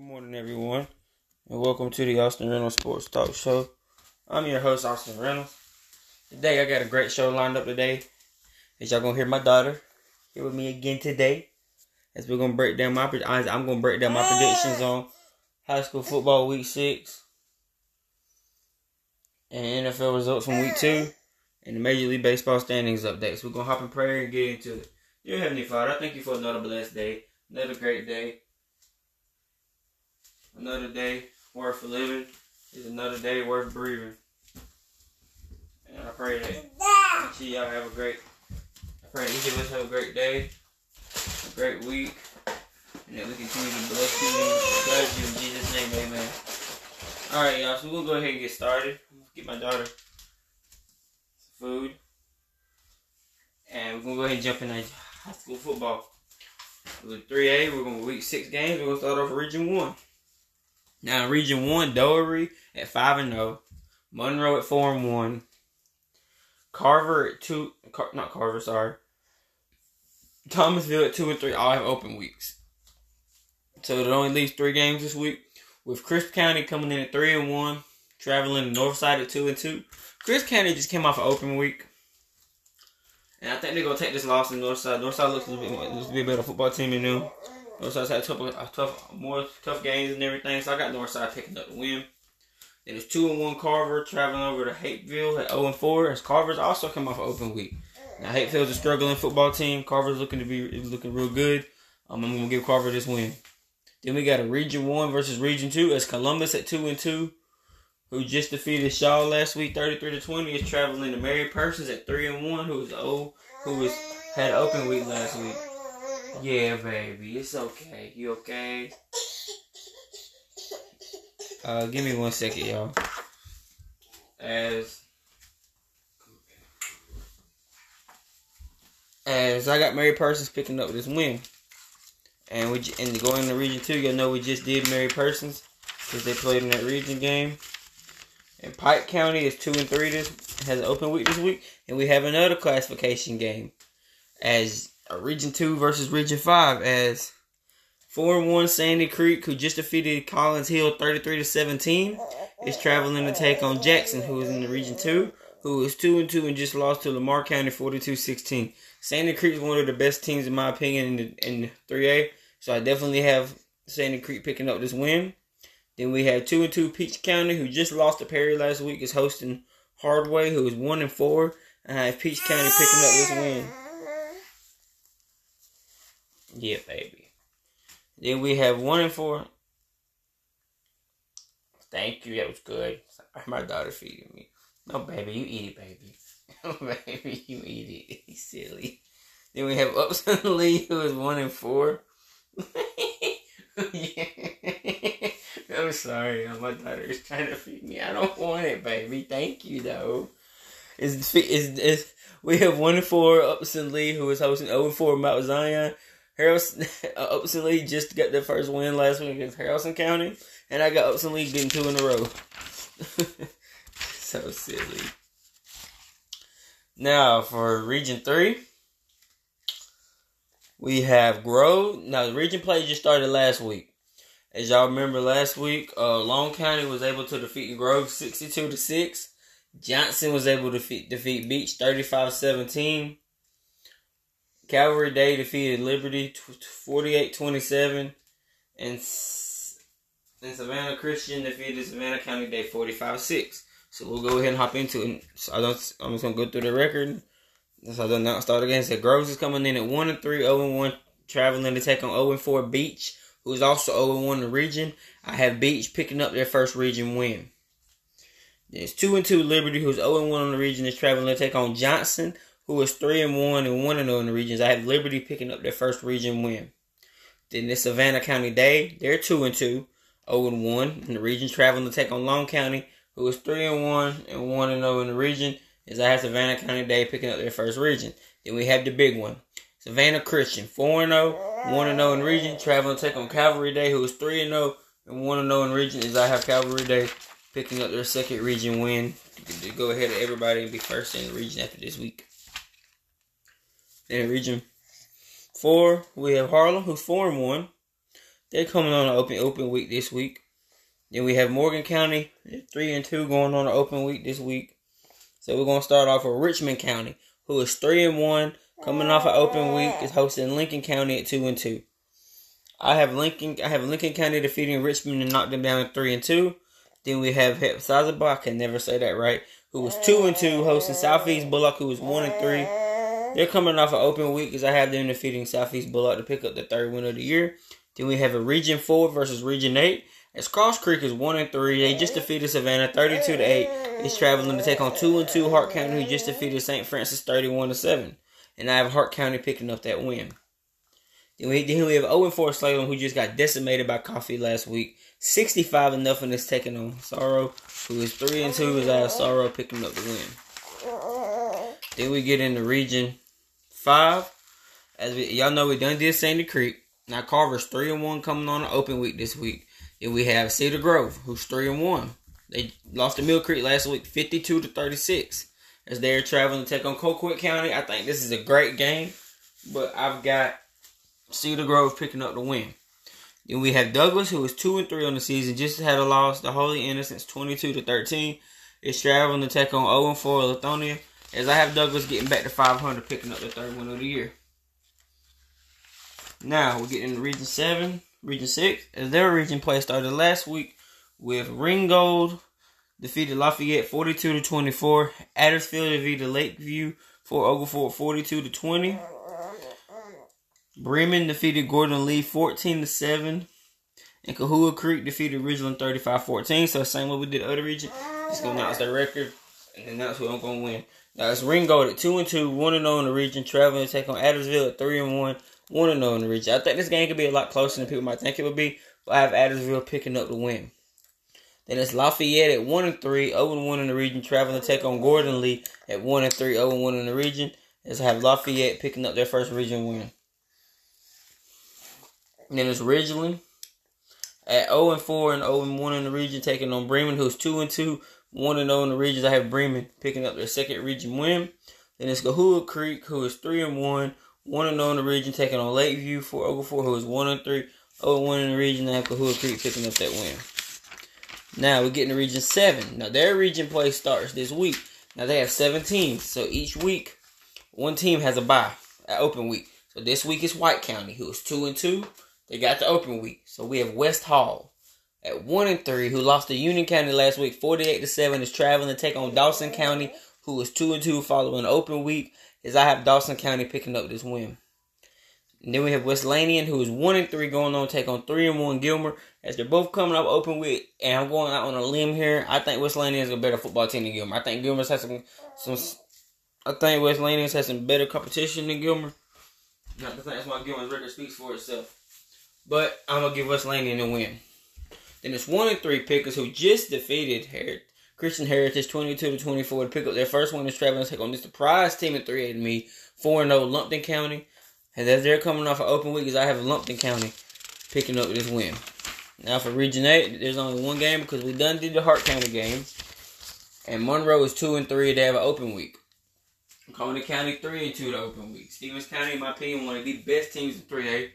Good morning, everyone, and welcome to the Austin Reynolds Sports Talk Show. I'm your host, Austin Reynolds. Today, I got a great show lined up today. As y'all gonna hear my daughter here with me again today, as we're gonna break down my I'm gonna break down my predictions ah! on high school football week six and NFL results from week two ah! and the Major League Baseball standings updates. We're gonna hop in prayer and get into it. Dear Heavenly Father, I thank you for another blessed day, another great day. Another day worth living is another day worth breathing. And I pray that each y'all have a great, I pray that each of us have a great day, a great week, and that we continue to bless you and bless you in Jesus' name, amen. Alright, y'all, so to go ahead and get started. Get my daughter some food. And we're to go ahead and jump in high school football. With 3A, we're to week six games. We're to start off Region 1. Now, Region 1, Dougherty at 5 and 0, Monroe at 4 and 1, Carver at 2, Car, not Carver, sorry, Thomasville at 2 and 3, all have open weeks. So it only leaves three games this week, with Crisp County coming in at 3 and 1, traveling the north side at 2 and 2. Crisp County just came off an open week. And I think they're gonna take this loss in Northside. Northside looks bit, looks to be a better football team than them. Northside's had a tough, tough, more tough games and everything, so I got Northside picking up the win. Then it's two and one Carver traveling over to Hapeville at 0 and 4. As Carver's also come off an open week. Now Hapeville's a struggling football team. Carver's looking to be looking real good. Um, I'm gonna give Carver this win. Then we got a Region One versus Region Two as Columbus at two and two, who just defeated Shaw last week, 33 to 20, is traveling to Mary Persons at three and one, who was old, who was had open week last week. Yeah, baby, it's okay. You okay? Uh, give me one second, y'all. As as I got Mary Persons picking up this win, and we and going to Region Two, y'all know we just did Mary Persons because they played in that region game. And Pike County is two and three. This has an open week this week, and we have another classification game as Region Two versus Region Five as four and one Sandy Creek, who just defeated Collins Hill thirty three to seventeen, is traveling to take on Jackson, who is in the Region Two, who is two and two and just lost to Lamar County 42-16. Sandy Creek is one of the best teams in my opinion in the in three A, so I definitely have Sandy Creek picking up this win. Then we have two and two Peach County, who just lost to Perry last week, is hosting Hardaway, who is one and four. And I have Peach County picking up this win. Yeah, baby. Then we have one and four. Thank you. That was good. My daughter feeding me. No, baby, you eat it, baby. Baby, you eat it. Silly. Then we have Upson Lee, who is one and four. I'm sorry. Uh, my daughter is trying to feed me. I don't want it, baby. Thank you, though. Is is is we have one and four Upson Lee, who is hosting 0 4 Mount Zion. Harrison Upson Lee just got their first win last week against Haralson County, and I got Upson Lee getting two in a row. so silly. Now for Region Three, we have Grove. Now the region play just started last week. As y'all remember last week, uh, Long County was able to defeat Grove sixty-two to six. Johnson was able to defeat, defeat Beach 35-17. Calvary Day defeated Liberty 48-27 and and Savannah Christian defeated Savannah Country Day 45-6. So we'll go ahead and hop into it. So I I'm just gonna go through the record. So I don't not start again. So Groves is coming in at one and 3, 0 and 1, traveling to take on 0 and 4 Beach, who's also 0 and 1 in the region. I have Beach picking up their first region win. There's 2 and 2 Liberty, who's 0 and 1 in the region, is traveling to take on Johnson, who is three and one and one and zero in the regions. I have Liberty picking up their first region win. Then the Savannah Country Day, they're two and two, zero and one in the region, traveling to take on Long County, who is three and one and one and zero in the region. As I have Savannah Country Day picking up their first region. Then we have the big one, Savannah Christian, four and 0, 1 and 0 in region, traveling to take on Calvary Day, who is three and 0 and one and 0 in region. As I have Calvary Day picking up their second region win go ahead everybody and be first in the region after this week. In Region 4, we have Harlem, who's 4 and 1. They're coming on an open open week this week. Then we have Morgan County, three and two, going on an open week this week. So we're gonna start off with Richmond County, who is three and one, coming off an open week, is hosting Lincoln County at two and two. I have Lincoln. I have Lincoln County defeating Richmond and knocked them down at three and two. Then we have Hephzibah. I can never say that right. Who was two and two, hosting Southeast Bulloch, who was one and three. They're coming off an open week because I have them defeating Southeast Bulloch to pick up the third win of the year. Then we have a Region Four versus Region Eight. As Cross Creek is one and three, they just defeated Savannah thirty-two to eight. It's traveling to take on two and two Hart County, who just defeated St. Francis thirty-one to seven. And I have Hart County picking up that win. Then we, then we have 0 4 Salem, who just got decimated by Coffee last week. 65 and nothing is taking on Sorrow, who is 3 and 2 is out of Sorrow picking up the win. Then we get into Region 5. As we, y'all know, we done did Sandy Creek. Now Carver's 3 and 1 coming on an open week this week. Then we have Cedar Grove, who's 3 and 1. They lost to Mill Creek last week, 52 to 36. As they're traveling to take on Colquitt County. I think this is a great game. But I've got Cedar Grove picking up the win. Then we have Douglas, who is two and three on the season, just had a loss. The Holy Innocents, twenty-two to thirteen, is traveling to take on zero and four Lithonia. As I have Douglas getting back to five hundred, picking up the third win of the year. Now we're getting Region Seven, Region Six, as their region play started last week with Ringgold defeated Lafayette forty-two to twenty-four. Adairsville defeated Lakeview Fort Oglethorpe forty-two to twenty. Bremen defeated Gordon Lee 14 to 7. And Coahulla Creek defeated Ridgeland 35 14. So, same way we did the other region. Just gonna announce their record. And that's who I'm gonna win. Now, it's Ringgold at 2 and 2, 1 and 0 in the region. Traveling to take on Adairsville at 3 and 1, 1 and 0 in the region. I think this game could be a lot closer than people might think it would be. But I have Adairsville picking up the win. Then it's Lafayette at 1 and 3, 0 and 1 in the region. Traveling to take on Gordon Lee at 1 and 3, 0 and 1 in the region. As I have Lafayette picking up their first region win. Then it's Ridgeland at 0 and 4 and 0 and 1 in the region, taking on Bremen, who's 2 and 2, 1 and 0 in the regions. I have Bremen picking up their second region win. Then it's Coahulla Creek, who is 3 and 1, 1 and 0 in the region, taking on Lakeview for over 4, who is 1 and 3, 0 and 1 in the region. I have Coahulla Creek picking up that win. Now we're getting to Region 7. Now their region play starts this week. Now they have seven teams, so each week one team has a bye, an open week. So this week is White County, who is 2 and 2. They got the open week. So we have West Hall at one and three, who lost to Union County last week, forty-eight to seven, is traveling to take on Dawson County, who is two and two following open week. As I have Dawson County picking up this win. And then we have Wesleyan, who is one and three, going on to take on three and one Gilmer. As they're both coming up open week, and I'm going out on a limb here. I think Wesleyan is a better football team than Gilmer. I think Gilmer's has some some. I think Wesleyan has some better competition than Gilmer. Not to think that's why Gilmer's record speaks for itself. But I'm gonna give Wesleyan the win. Then it's one and three Pickens who just defeated Her- Christian Heritage 22 to 24 to pick up their first win is traveling take on this surprise team at 3 8 me, 4 0 Lumpkin County. And as they're coming off an open week, as I have Lumpkin County picking up this win. Now for Region 8, there's only one game because we done did the Hart County game. And Monroe is 2 and 3, they have an open week. Oconee County 3 and 2 the open week. Stephens County, in my opinion, one of the best teams in 3A.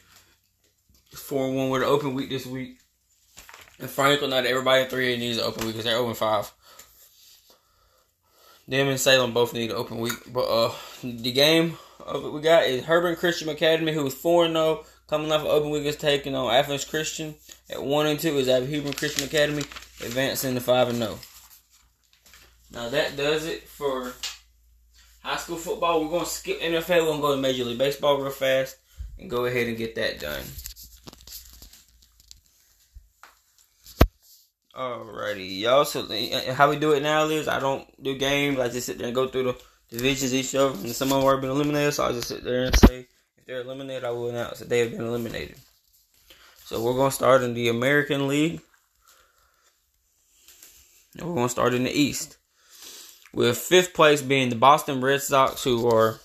4 1 with an open week this week. And Franklin, not everybody in 3A needs an open week because they're open 5. Them and Salem both need an open week. But uh, the game of it we got is Hebron Christian Academy, who is 4 0, coming off an open week, is taking on Athens Christian. At 1 and 2 is at Hebron Christian Academy, advancing to 5 and 0. Now that does it for high school football. We're to skip NFL. We're to go to Major League Baseball real fast and go ahead and get that done. Alrighty, y'all. So eh, eh, how we do it now is I don't do games. I just sit there and go through the divisions each of them. And some of them have been eliminated, so I just sit there and say if they're eliminated, I will announce that they have been eliminated. So we're gonna start in the American League. And we're gonna start in the East. With fifth place being the Boston Red Sox, who are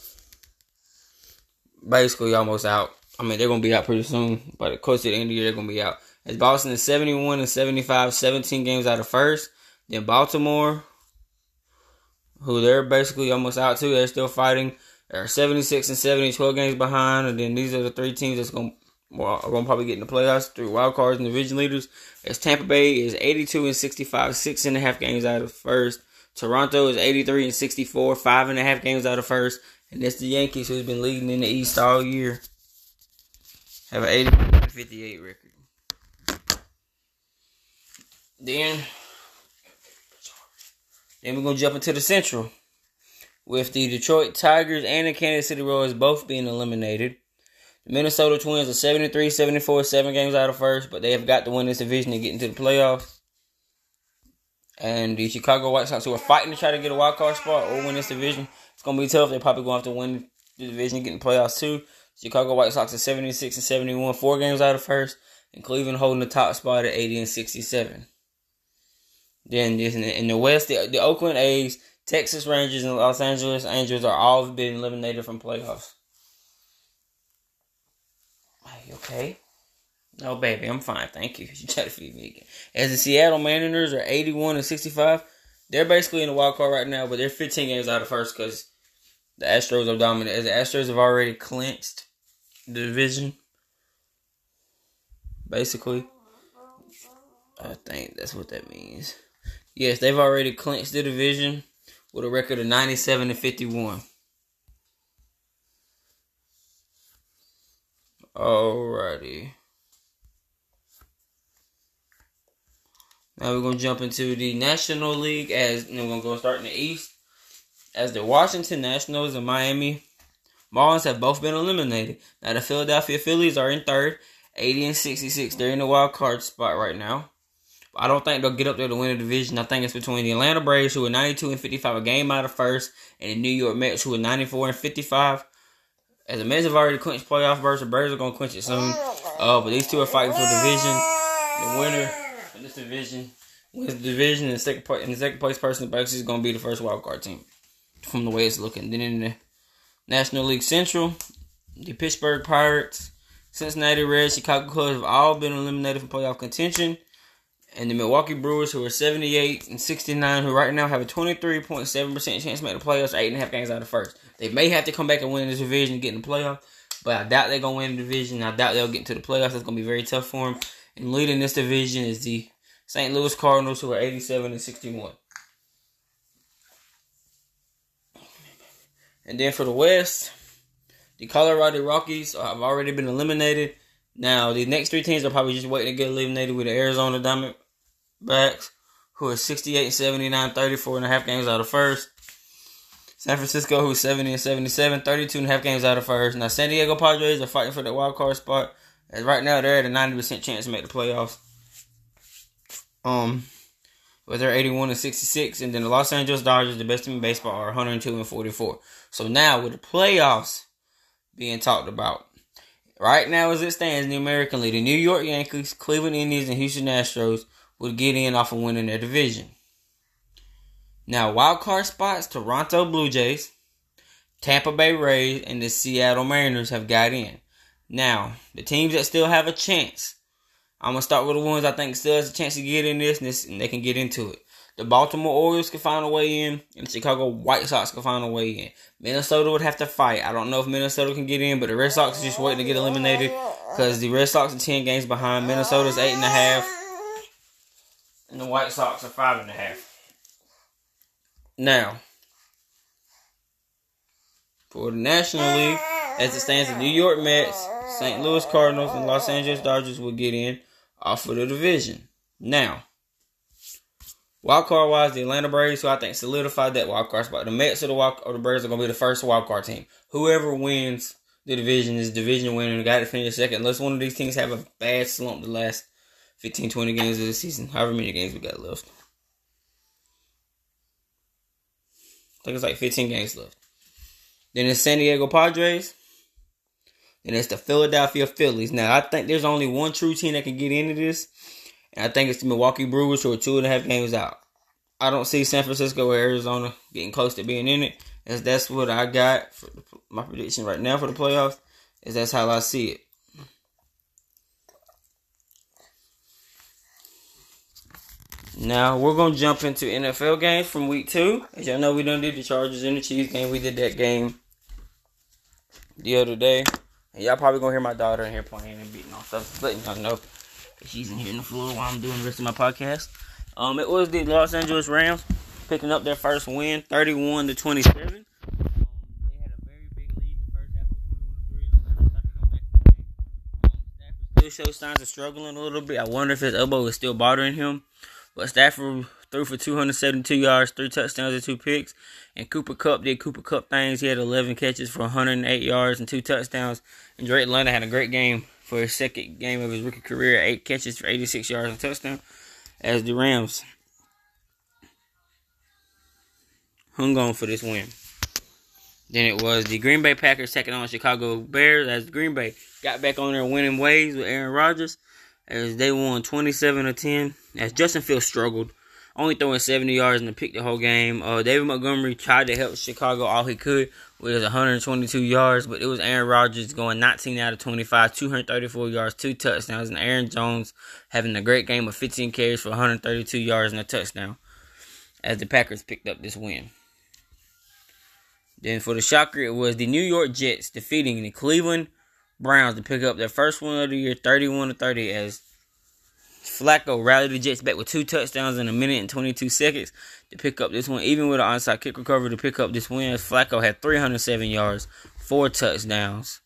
basically almost out. I mean, they're gonna be out pretty soon, but of course at the end of the year they're gonna be out. As Boston is 71 and 75, 17 games out of first. Then Baltimore, who they're basically almost out too. They're still fighting. They're 76 and 70, 12 games behind. And then these are the three teams that's going to to probably get in the playoffs through wild cards and division leaders. As Tampa Bay is 82 and 65, six and a half games out of first. Toronto is 83 and 64, five and a half games out of first. And that's the Yankees who's been leading in the East all year. Have an 80 58 record. Then, then we're gonna jump into the Central with the Detroit Tigers and the Kansas City Royals both being eliminated. The Minnesota Twins are 73 74, seven games out of first, but they have got to win this division to get into the playoffs. And the Chicago White Sox, who are fighting to try to get a wild card spot or win this division, it's gonna be tough. They're probably to have to win the division get in the playoffs too. Chicago White Sox are 76 and 71, four games out of first, and Cleveland holding the top spot at 80 and 67. Then in the West, the, the Oakland A's, Texas Rangers, and Los Angeles Angels are all being eliminated from playoffs. Are you okay? No, baby, I'm fine. Thank you. You try to feed me again. As the Seattle Mariners are 81 and 65, they're basically in the wild card right now, but they're 15 games out of first because the Astros are dominant. As the Astros have already clinched the division, basically. I think that's what that means. Yes, they've already clinched the division with a record of 97 to 51. Alrighty. Now we're gonna jump into the National League as we're gonna go start in the East. As the Washington Nationals and Miami Marlins have both been eliminated. Now the Philadelphia Phillies are in third, 80 and 66. They're in the wild card spot right now. I don't think they'll get up there to win the division. I think it's between the Atlanta Braves, who are 92 and 55, a game out of first, and the New York Mets, who are 94 and 55. As the Mets have already clinched playoff berths, the Braves are going to clinch it soon. Uh, but these two are fighting for division. The winner of this division wins the division, and the second, part, and the second place person the Braves is going to be the first wild card team from the way it's looking. Then in the National League Central, the Pittsburgh Pirates, Cincinnati Reds, Chicago Cubs have all been eliminated from playoff contention and the Milwaukee Brewers, who are 78 and 69, who right now have a 23.7% chance to make the playoffs, eight and a half games out of first. They may have to come back and win this division and get in the playoffs, but I doubt they're going to win the division. I doubt they'll get into the playoffs. It's going to be very tough for them. And leading this division is the St. Louis Cardinals, who are 87 and 61. And then for the West, the Colorado Rockies have already been eliminated. Now, the next three teams are probably just waiting to get eliminated with the Arizona Diamondbacks, who are 68 79, 34 and a half games out of first. San Francisco, who's 70 and 77, 32 and a half games out of first. Now, San Diego Padres are fighting for the wild card spot. As right now, they're at a 90% chance to make the playoffs. Um, with their 81 and 66, and then the Los Angeles Dodgers, the best team in baseball, are 102 and 44. So now, with the playoffs being talked about, Right now, as it stands the American League, the New York Yankees, Cleveland Indians, and Houston Astros would get in off of winning their division. Now, wild card spots: Toronto Blue Jays, Tampa Bay Rays, and the Seattle Mariners have got in. Now, the teams that still have a chance, I'm gonna start with the ones I think still has a chance to get in this, and, this, and they can get into it. The Baltimore Orioles could find a way in, and the Chicago White Sox could find a way in. Minnesota would have to fight. I don't know if Minnesota can get in, but the Red Sox is just waiting to get eliminated because the Red Sox are ten games behind. Minnesota's eight and a half, and the White Sox are five and a half. Now, for the National League, as it stands, the New York Mets, St. Louis Cardinals, and Los Angeles Dodgers will get in off of the division. Now. Wild card wise, the Atlanta Braves, who I think solidified that wild card spot. The Mets or the wild, or the Braves are going to be the first wild card team. Whoever wins the division is division winner and got to finish second. Unless one of these teams have a bad slump the last 15, 20 games of the season, however many games we got left. I think it's like 15 games left. Then it's San Diego Padres. Then it's the Philadelphia Phillies. Now, I think there's only one true team that can get into this, and I think it's the Milwaukee Brewers who are two and a half games out. I don't see San Francisco or Arizona getting close to being in it. As that's what I got for my prediction right now for the playoffs. Is that's how I see it. Now we're gonna jump into NFL games from week two. As y'all know, we done did the Chargers and the Chiefs game. We did that game the other day. And y'all probably gonna hear my daughter in here playing and beating on stuff. Letting y'all know she's in here in the floor while I'm doing the rest of my podcast. Um, it was the Los Angeles Rams picking up their first win, 31 to 27. Still shows signs of struggling a little bit. I wonder if his elbow is still bothering him. But Stafford threw for 272 yards, three touchdowns, and two picks. And Cooper Kupp did Cooper Kupp things. He had 11 catches for 108 yards and two touchdowns. And Drake London had a great game for his second game of his rookie career, eight catches for 86 yards and touchdown. As the Rams hung on for this win. Then it was the Green Bay Packers taking on Chicago Bears as Green Bay got back on their winning ways with Aaron Rodgers as they won 27 to 10 as Justin Fields struggled, only throwing 70 yards and to pick the whole game. Uh, David Montgomery tried to help Chicago all he could with 122 yards, but it was Aaron Rodgers going 19 out of 25, 234 yards, two touchdowns, and Aaron Jones having a great game of 15 carries for 132 yards and a touchdown as the Packers picked up this win. Then for the shocker, it was the New York Jets defeating the Cleveland Browns to pick up their first win of the year, 31 to 30, as Flacco rallied the Jets back with two touchdowns in a minute and 22 seconds to pick up this one, even with an onside kick recovery to pick up this win. Flacco had 307 yards, four touchdowns.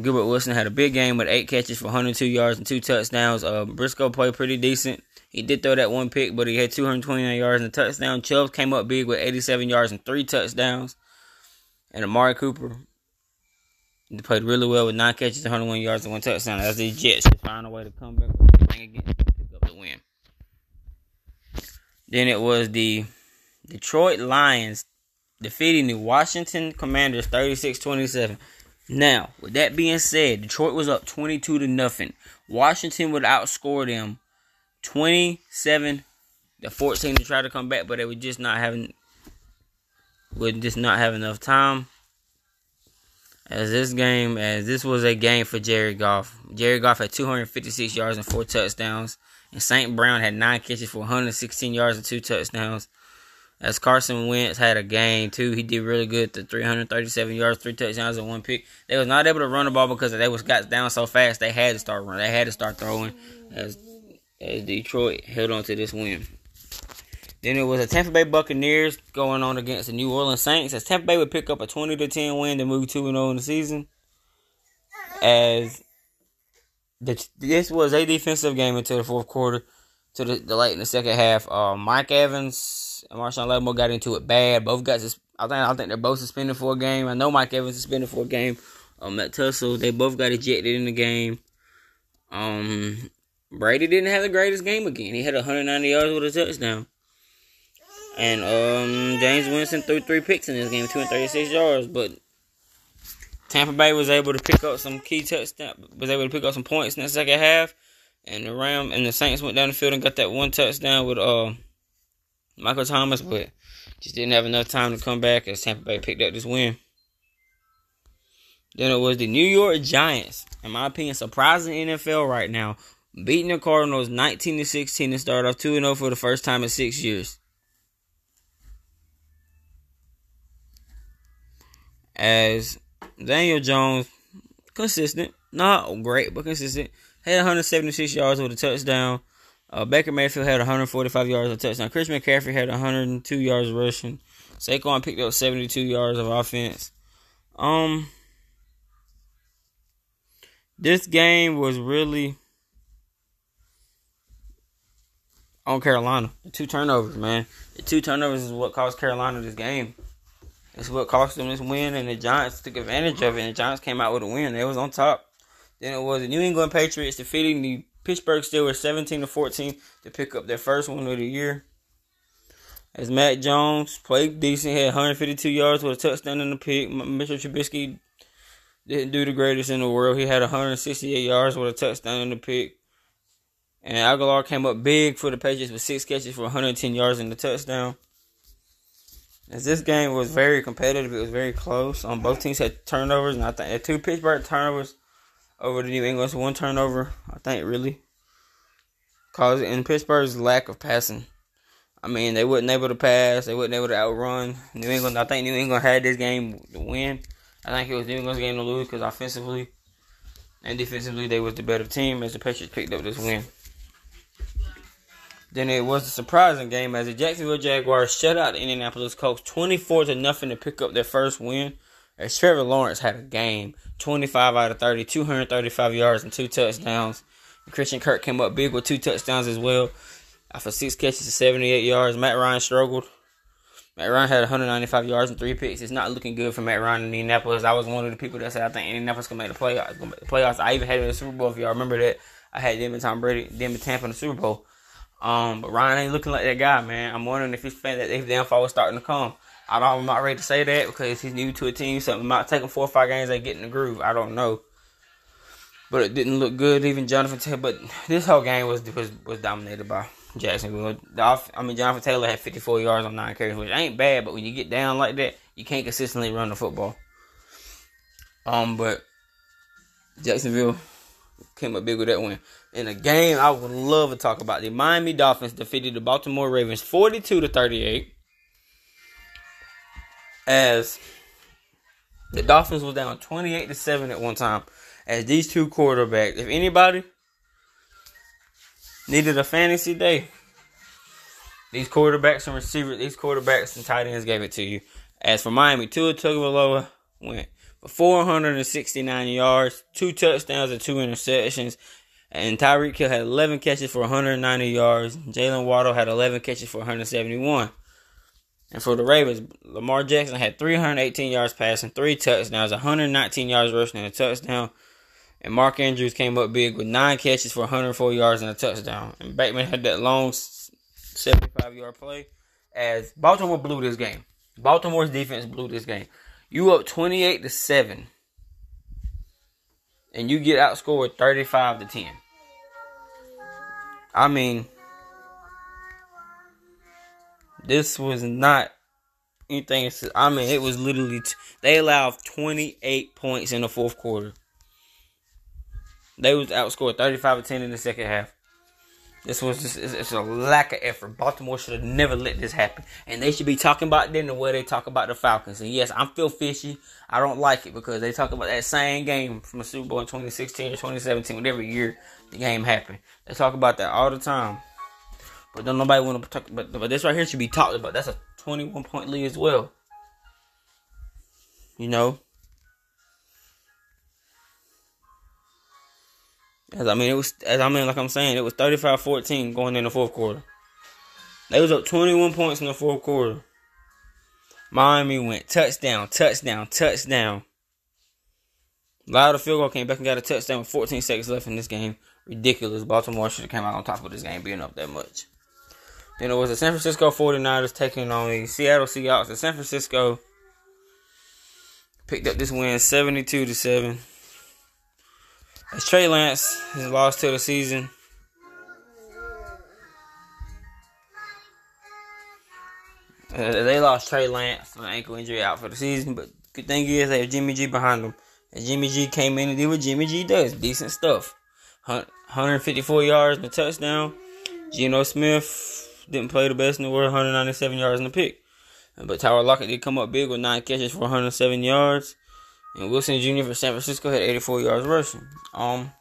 Gilbert Wilson had a big game with eight catches for 102 yards and two touchdowns. Uh, Briscoe played pretty decent. He did throw that one pick, but he had 229 yards and a touchdown. Chubb came up big with 87 yards and three touchdowns. And Amari Cooper played really well with nine catches, 101 yards, and one touchdown. As the Jets find a way to come back again pick up the win. Then it was the Detroit Lions defeating the Washington Commanders 36-27. Now, with that being said, Detroit was up 22 to nothing. Washington would outscore them 27 to 14 to try to come back, but they were just not having would just not have enough time. As this game, as this was a game for Jerry Goff. Jerry Goff had 256 yards and four touchdowns, and St. Brown had nine catches for 116 yards and two touchdowns. As Carson Wentz had a game too, he did really good. The 337 yards, three touchdowns, and one pick. They was not able to run the ball because they was got down so fast. They had to start running. They had to start throwing. As as Detroit held on to this win. Then it was the Tampa Bay Buccaneers going on against the New Orleans Saints. As Tampa Bay would pick up a 20 to 10 win to move 2 0 in the season. As the, this was a defensive game until the fourth quarter, to the, the late in the second half. Uh, Mike Evans and Marshon Lattimore got into it bad. Both got I think I think they're both suspended for a game. I know Mike Evans suspended for a game. Um, that tussle, they both got ejected in the game. Um, Brady didn't have the greatest game again. He had 190 yards with a touchdown. And um, Jameis Winston threw three picks in this game, 236 yards. But Tampa Bay was able to pick up some key touchdown, was able to pick up some points in the second half. And the Ram and the Saints went down the field and got that one touchdown with uh Michael Thomas, but just didn't have enough time to come back as Tampa Bay picked up this win. Then it was the New York Giants, in my opinion, surprising NFL right now, beating the Cardinals 19 to 16 to start off 2 0 for the first time in six years. As Daniel Jones, consistent, not great, but consistent, had 176 yards with a touchdown. Uh, Baker Mayfield had 145 yards of touchdown. Chris McCaffrey had 102 yards rushing. Saquon picked up 72 yards of offense. Um, this game was really on Carolina. The two turnovers, man. The two turnovers is what caused Carolina this game. It's what cost them this win, and the Giants took advantage of it. And the Giants came out with a win. They was on top. Then it was the New England Patriots defeating the Pittsburgh Steelers 17 to 14 to pick up their first win of the year. As Mac Jones played decent, had 152 yards with a touchdown in the pick. Mitchell Trubisky didn't do the greatest in the world. He had 168 yards with a touchdown in the pick. And Agholor came up big for the Patriots with six catches for 110 yards and the touchdown. As this game was very competitive, it was very close. On um, both teams had turnovers, and I think two Pittsburgh turnovers over the New England's one turnover. I think really caused in Pittsburgh's lack of passing. I mean, they wasn't able to pass. They wasn't able to outrun New England. I think New England had this game to win. I think it was New England's game to lose because offensively and defensively they was the better team as the Patriots picked up this win. Then it was a surprising game as the Jacksonville Jaguars shut out the Indianapolis Colts 24 to nothing to pick up their first win. As Trevor Lawrence had a game, 25 out of 30, 235 yards and two touchdowns. Christian Kirk came up big with two touchdowns as well. After six catches to 78 yards, Matt Ryan struggled. Matt Ryan had 195 yards and three picks. It's not looking good for Matt Ryan in Indianapolis. I was one of the people that said I think Indianapolis can make the playoffs. Make the playoffs. I even had it in the Super Bowl. If y'all remember that, I had them and Tom Brady, them and Tampa in the Super Bowl. Um, but Ryan ain't looking like that guy, man. I'm wondering if he's fan that if downfall was starting to come. I don't, I'm not ready to say that because he's new to a team. Something might take him four or five games to get in the groove. I don't know. But it didn't look good. Even Jonathan Taylor. But this whole game was was was dominated by Jacksonville. I mean, Jonathan Taylor had 54 yards on nine carries, which ain't bad. But when you get down like that, you can't consistently run the football. Um, but Jacksonville came up big with that win. In a game I would love to talk about, the Miami Dolphins defeated the Baltimore Ravens 42 to 38. As the Dolphins was down 28 to 7 at one time. As these two quarterbacks, if anybody needed a fantasy day, these quarterbacks and receivers, these quarterbacks and tight ends gave it to you. As for Miami, Tua Tagovailoa went for 469 yards, two touchdowns and two interceptions. And Tyreek Hill had 11 catches for 190 yards. Jaylen Waddle had 11 catches for 171. And for the Ravens, Lamar Jackson had 318 yards passing, three touchdowns, 119 yards rushing, and a touchdown. And Mark Andrews came up big with nine catches for 104 yards and a touchdown. And Bateman had that long 75 yard play as Baltimore blew this game. Baltimore's defense blew this game. You up 28 to 7. And you get outscored 35 to 10. I mean, this was not anything. I mean, it was literally t- they allowed 28 points in the fourth quarter. They was outscored 35 to 10 in the second half. This was just it's, a lack of effort. Baltimore should have never let this happen, and they should be talking about them the way they talk about the Falcons. And yes, I'm feel fishy. I don't like it because they talk about that same game from the Super Bowl in 2016 or 2017, whatever year the game happened. They talk about that all the time, but don't nobody want to talk. But but this right here should be talked about. That's a 21 point lead as well. You know, As I mean, it was as I mean, like I'm saying, it was 35-14 going in the fourth quarter. They was up 21 points in the fourth quarter. Miami went touchdown, touchdown, touchdown. Louder field goal came back and got a touchdown with 14 seconds left in this game. Ridiculous. Baltimore should have came out on top of this game being up that much. Then it was the San Francisco 49ers taking on the Seattle Seahawks. The San Francisco picked up this win 72 to 7. As Trey Lance has lost to the season. Uh, they lost Trey Lance an ankle injury out for the season, but good thing is they have Jimmy G behind them. And Jimmy G came in and did what Jimmy G does, decent stuff. 154 yards and a touchdown. Geno Smith didn't play the best in the world, 197 yards in the pick. But Tyler Lockett did come up big with nine catches for 107 yards. And Wilson Jr. for San Francisco had 84 yards rushing. Um,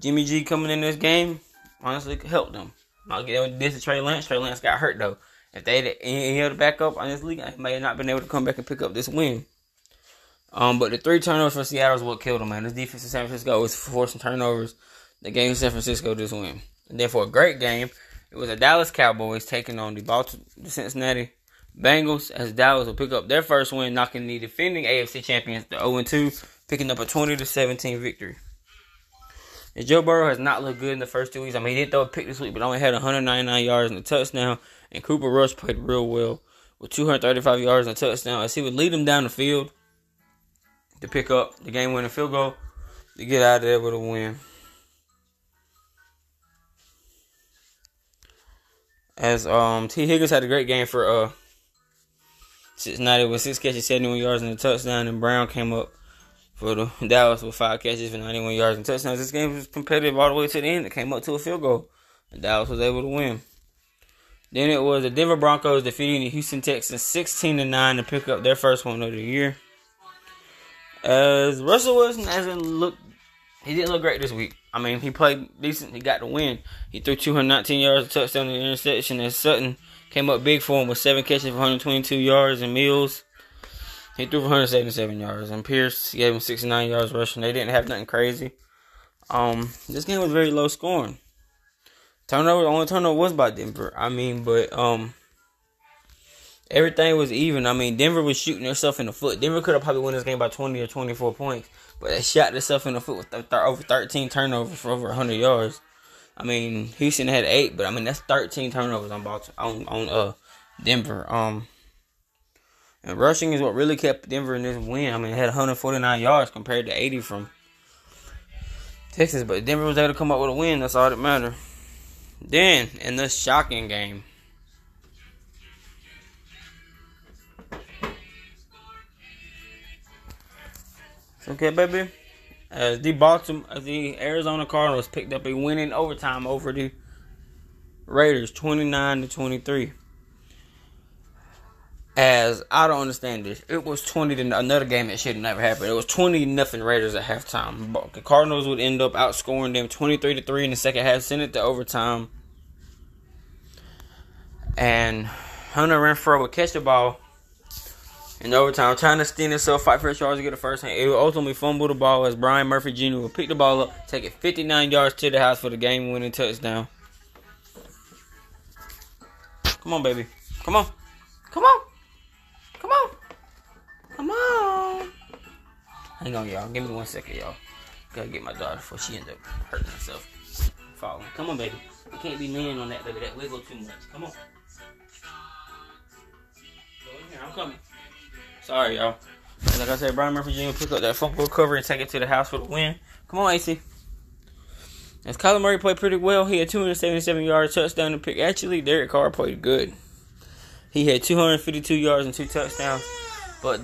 Jimmy G coming in this game honestly helped them. I'll get this to Trey Lance. Trey Lance got hurt though. If they had any other backup on this league, I may have not been able to come back and pick up this win. Um, but the three turnovers for Seattle is what killed them, man. This defense in San Francisco was forcing turnovers. The game in San Francisco just win. And then for a great game, it was the Dallas Cowboys taking on the Baltimore, the Cincinnati Bengals as Dallas will pick up their first win, knocking the defending AFC champions to 0 2, picking up a 20 17 victory. And Joe Burrow has not looked good in the first two weeks. I mean, he did throw a pick this week, but only had 199 yards and a touchdown. And Cooper Rush played real well with 235 yards and a touchdown as he would lead them down the field to pick up the game winning field goal to get out of there with a win. As um Tee Higgins had a great game for uh Cincinnati with six catches, 71 yards, and a touchdown. And Brown came up for the Dallas with five catches for 91 yards and touchdowns. This game was competitive all the way to the end. It came up to a field goal. And Dallas was able to win. Then it was the Denver Broncos defeating the Houston Texans 16 to 9 to pick up their first one of the year. As Russell Wilson hasn't looked, he didn't look great this week. I mean, he played decent. He got the win. He threw 219 yards, a touchdown, and an interception. And Sutton came up big for him with seven catches for 122 yards. And Mills, he threw for 177 yards. And Pierce gave him 69 yards rushing. They didn't have nothing crazy. Um, this game was very low scoring. Turnover, the only turnover was by Denver. I mean, but um, everything was even. I mean, Denver was shooting themselves in the foot. Denver could have probably won this game by 20 or 24 points, but they shot themselves in the foot with th- th- over 13 turnovers for over 100 yards. I mean, Houston had eight, but I mean that's 13 turnovers on Baltimore, on on uh Denver. Um, and rushing is what really kept Denver in this win. I mean, it had 149 yards compared to 80 from Texas, but Denver was able to come up with a win. That's all that mattered. Then in this shocking game. Okay, baby. As the Baltimore, as the Arizona Cardinals picked up a win in overtime over the Raiders, twenty nine to twenty three. As I don't understand this, it was twenty to another game that should never happened. It was twenty nothing Raiders at halftime. The Cardinals would end up outscoring them twenty three to three in the second half, send it to overtime, and Hunter Renfrow would catch the ball in overtime, trying to steal himself, fight for his yards to get a first hand. It would ultimately fumble the ball as Byron Murphy Jr. would pick the ball up, take it 59 yards to the house for the game winning touchdown. Come on, baby. Come on. Come on. Come on. Come on. Hang on, y'all. Give me one second, y'all. Gotta get my daughter before she ends up hurting herself. Falling. Come on, baby. You can't be leaning on that, baby. That wiggle too much. Come on. Go in here. I'm coming. Sorry, y'all. Like I said, Byron Murphy Jr. pick up that fumble recovery and take it to the house for the win. Come on, AC. As Kyler Murray played pretty well, he had 277 yards, touchdown to pick. Actually, Derek Carr played good. He had 252 yards and two touchdowns, but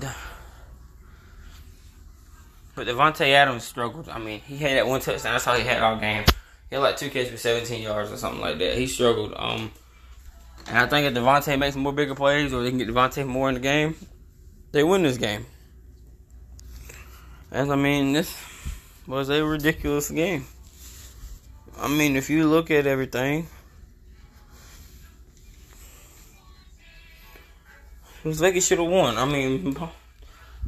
but Davante Adams struggled. I mean, he had that one touchdown. That's all he had all game. He had like two catches for 17 yards or something like that. He struggled. Um, and I think if Davante makes more bigger plays or they can get Davante more in the game, they win this game. And I mean, this was a ridiculous game. I mean, if you look at everything, Vegas should have won. I mean,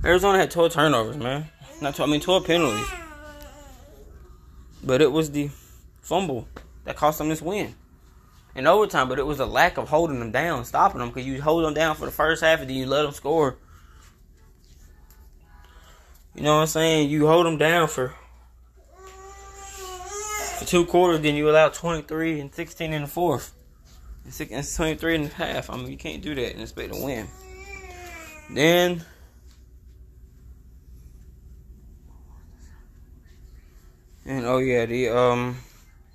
Arizona had 12 turnovers, man. Not 12, I mean 12 penalties. But it was the fumble that cost them this win. In overtime, but it was a lack of holding them down, stopping them, because you hold them down for the first half and then you let them score. You know what I'm saying? You hold them down for for two quarters, then you allow 23 and 16 in the fourth. And 23 and a half. I mean, you can't do that and expect to win. Then and oh yeah, the um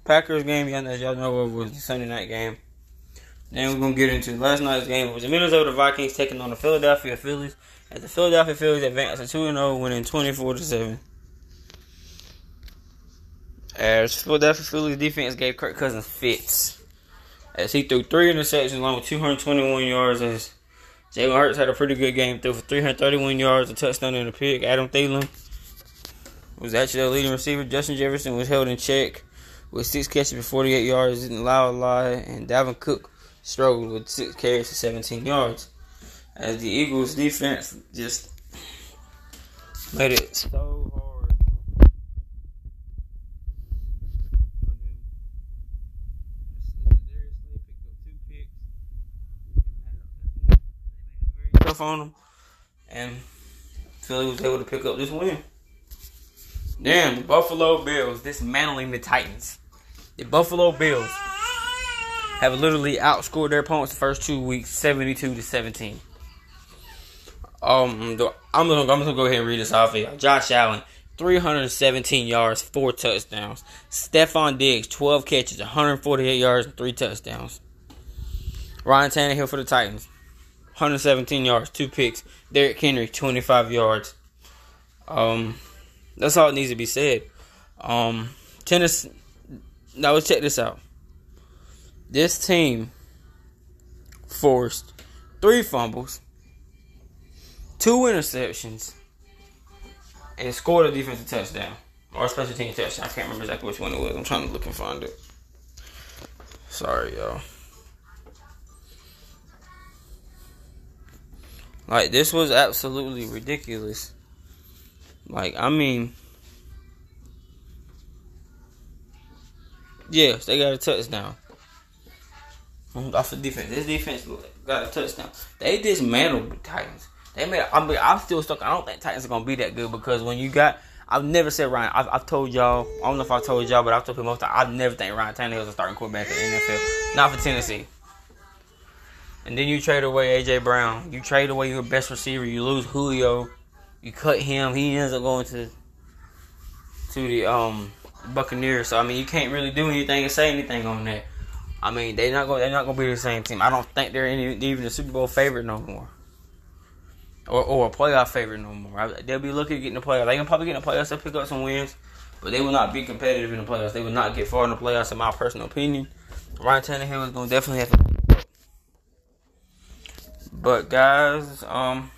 Packers game, y'all know, y'all know was the Sunday night game. Then we're gonna get into last night's game. It was the Minnesota Vikings taking on the Philadelphia Phillies. As the Philadelphia Phillies advanced to two and zero, winning 24-7. As Philadelphia Phillies defense gave Kirk Cousins fits, as he threw three interceptions along with 221 yards. As Jalen Hurts had a pretty good game, threw for 331 yards, a touchdown and a pick. Adam Thielen was actually the leading receiver. Justin Jefferson was held in check with six catches for 48 yards, didn't allow a and Dalvin Cook struggled with six carries for 17 yards. As the Eagles' defense just made it so hard. Tough on them, and Philly was able to pick up this win. Damn, the Buffalo Bills dismantling the Titans. The Buffalo Bills have literally outscored their opponents the first two weeks, seventy-two to seventeen. Um, I'm gonna, I'm gonna go ahead and read this off here. Josh Allen, 317 yards, four touchdowns. Stefon Diggs, 12 catches, 148 yards, and three touchdowns. Ryan Tannehill for the Titans, 117 yards, two picks. Derrick Henry, 25 yards. Um, that's all it needs to be said. Um, tennis. Now let's check this out. This team forced three fumbles, two interceptions, and scored a defensive touchdown or a special team touchdown. I can't remember exactly which one it was. I'm trying to look and find it. Sorry, y'all. Like this was absolutely ridiculous. Like I mean, yes, they got a touchdown off the defense. This defense got a touchdown. They dismantled the Titans. They made. I mean, I'm still stuck. I don't think Titans are gonna be that good because when you got, I've never said Ryan. I've, I've told y'all. I don't know if I told y'all, but I've told people most. I've never think Ryan Tannehill is a starting quarterback in the NFL. Not for Tennessee. And then you trade away AJ Brown. You trade away your best receiver. You lose Julio. You cut him. He ends up going to to the um Buccaneers. So I mean, you can't really do anything and say anything on that. I mean, they're not going. They're not going to be the same team. I don't think they're any, even a Super Bowl favorite no more, or or a playoff favorite no more. They'll be looking to get in the playoffs. They can probably get in the playoffs. They'll pick up some wins, but they will not be competitive in the playoffs. They will not get far in the playoffs, in my personal opinion. Ryan Tannehill is going to definitely have to. But guys, um,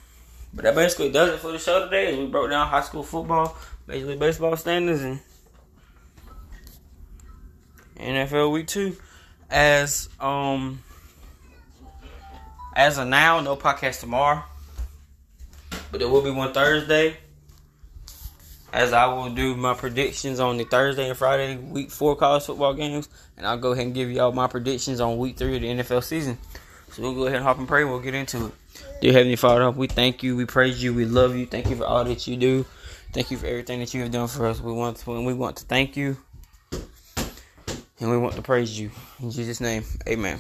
but that basically does it for the show today. we broke down high school football, Major League Baseball standings, and NFL Week Two as um as of now, no podcast tomorrow. But there will be one Thursday. As I will do my predictions on the Thursday and Friday week four college football games. And I'll go ahead and give y'all my predictions on week three of the NFL season. So we'll go ahead and hop and pray. We'll get into it. Dear Heavenly Father, we thank you, we praise you, we love you. Thank you for all that you do. Thank you for everything that you have done for us. We want to, we want to thank you and we want to praise you. In Jesus' name, amen.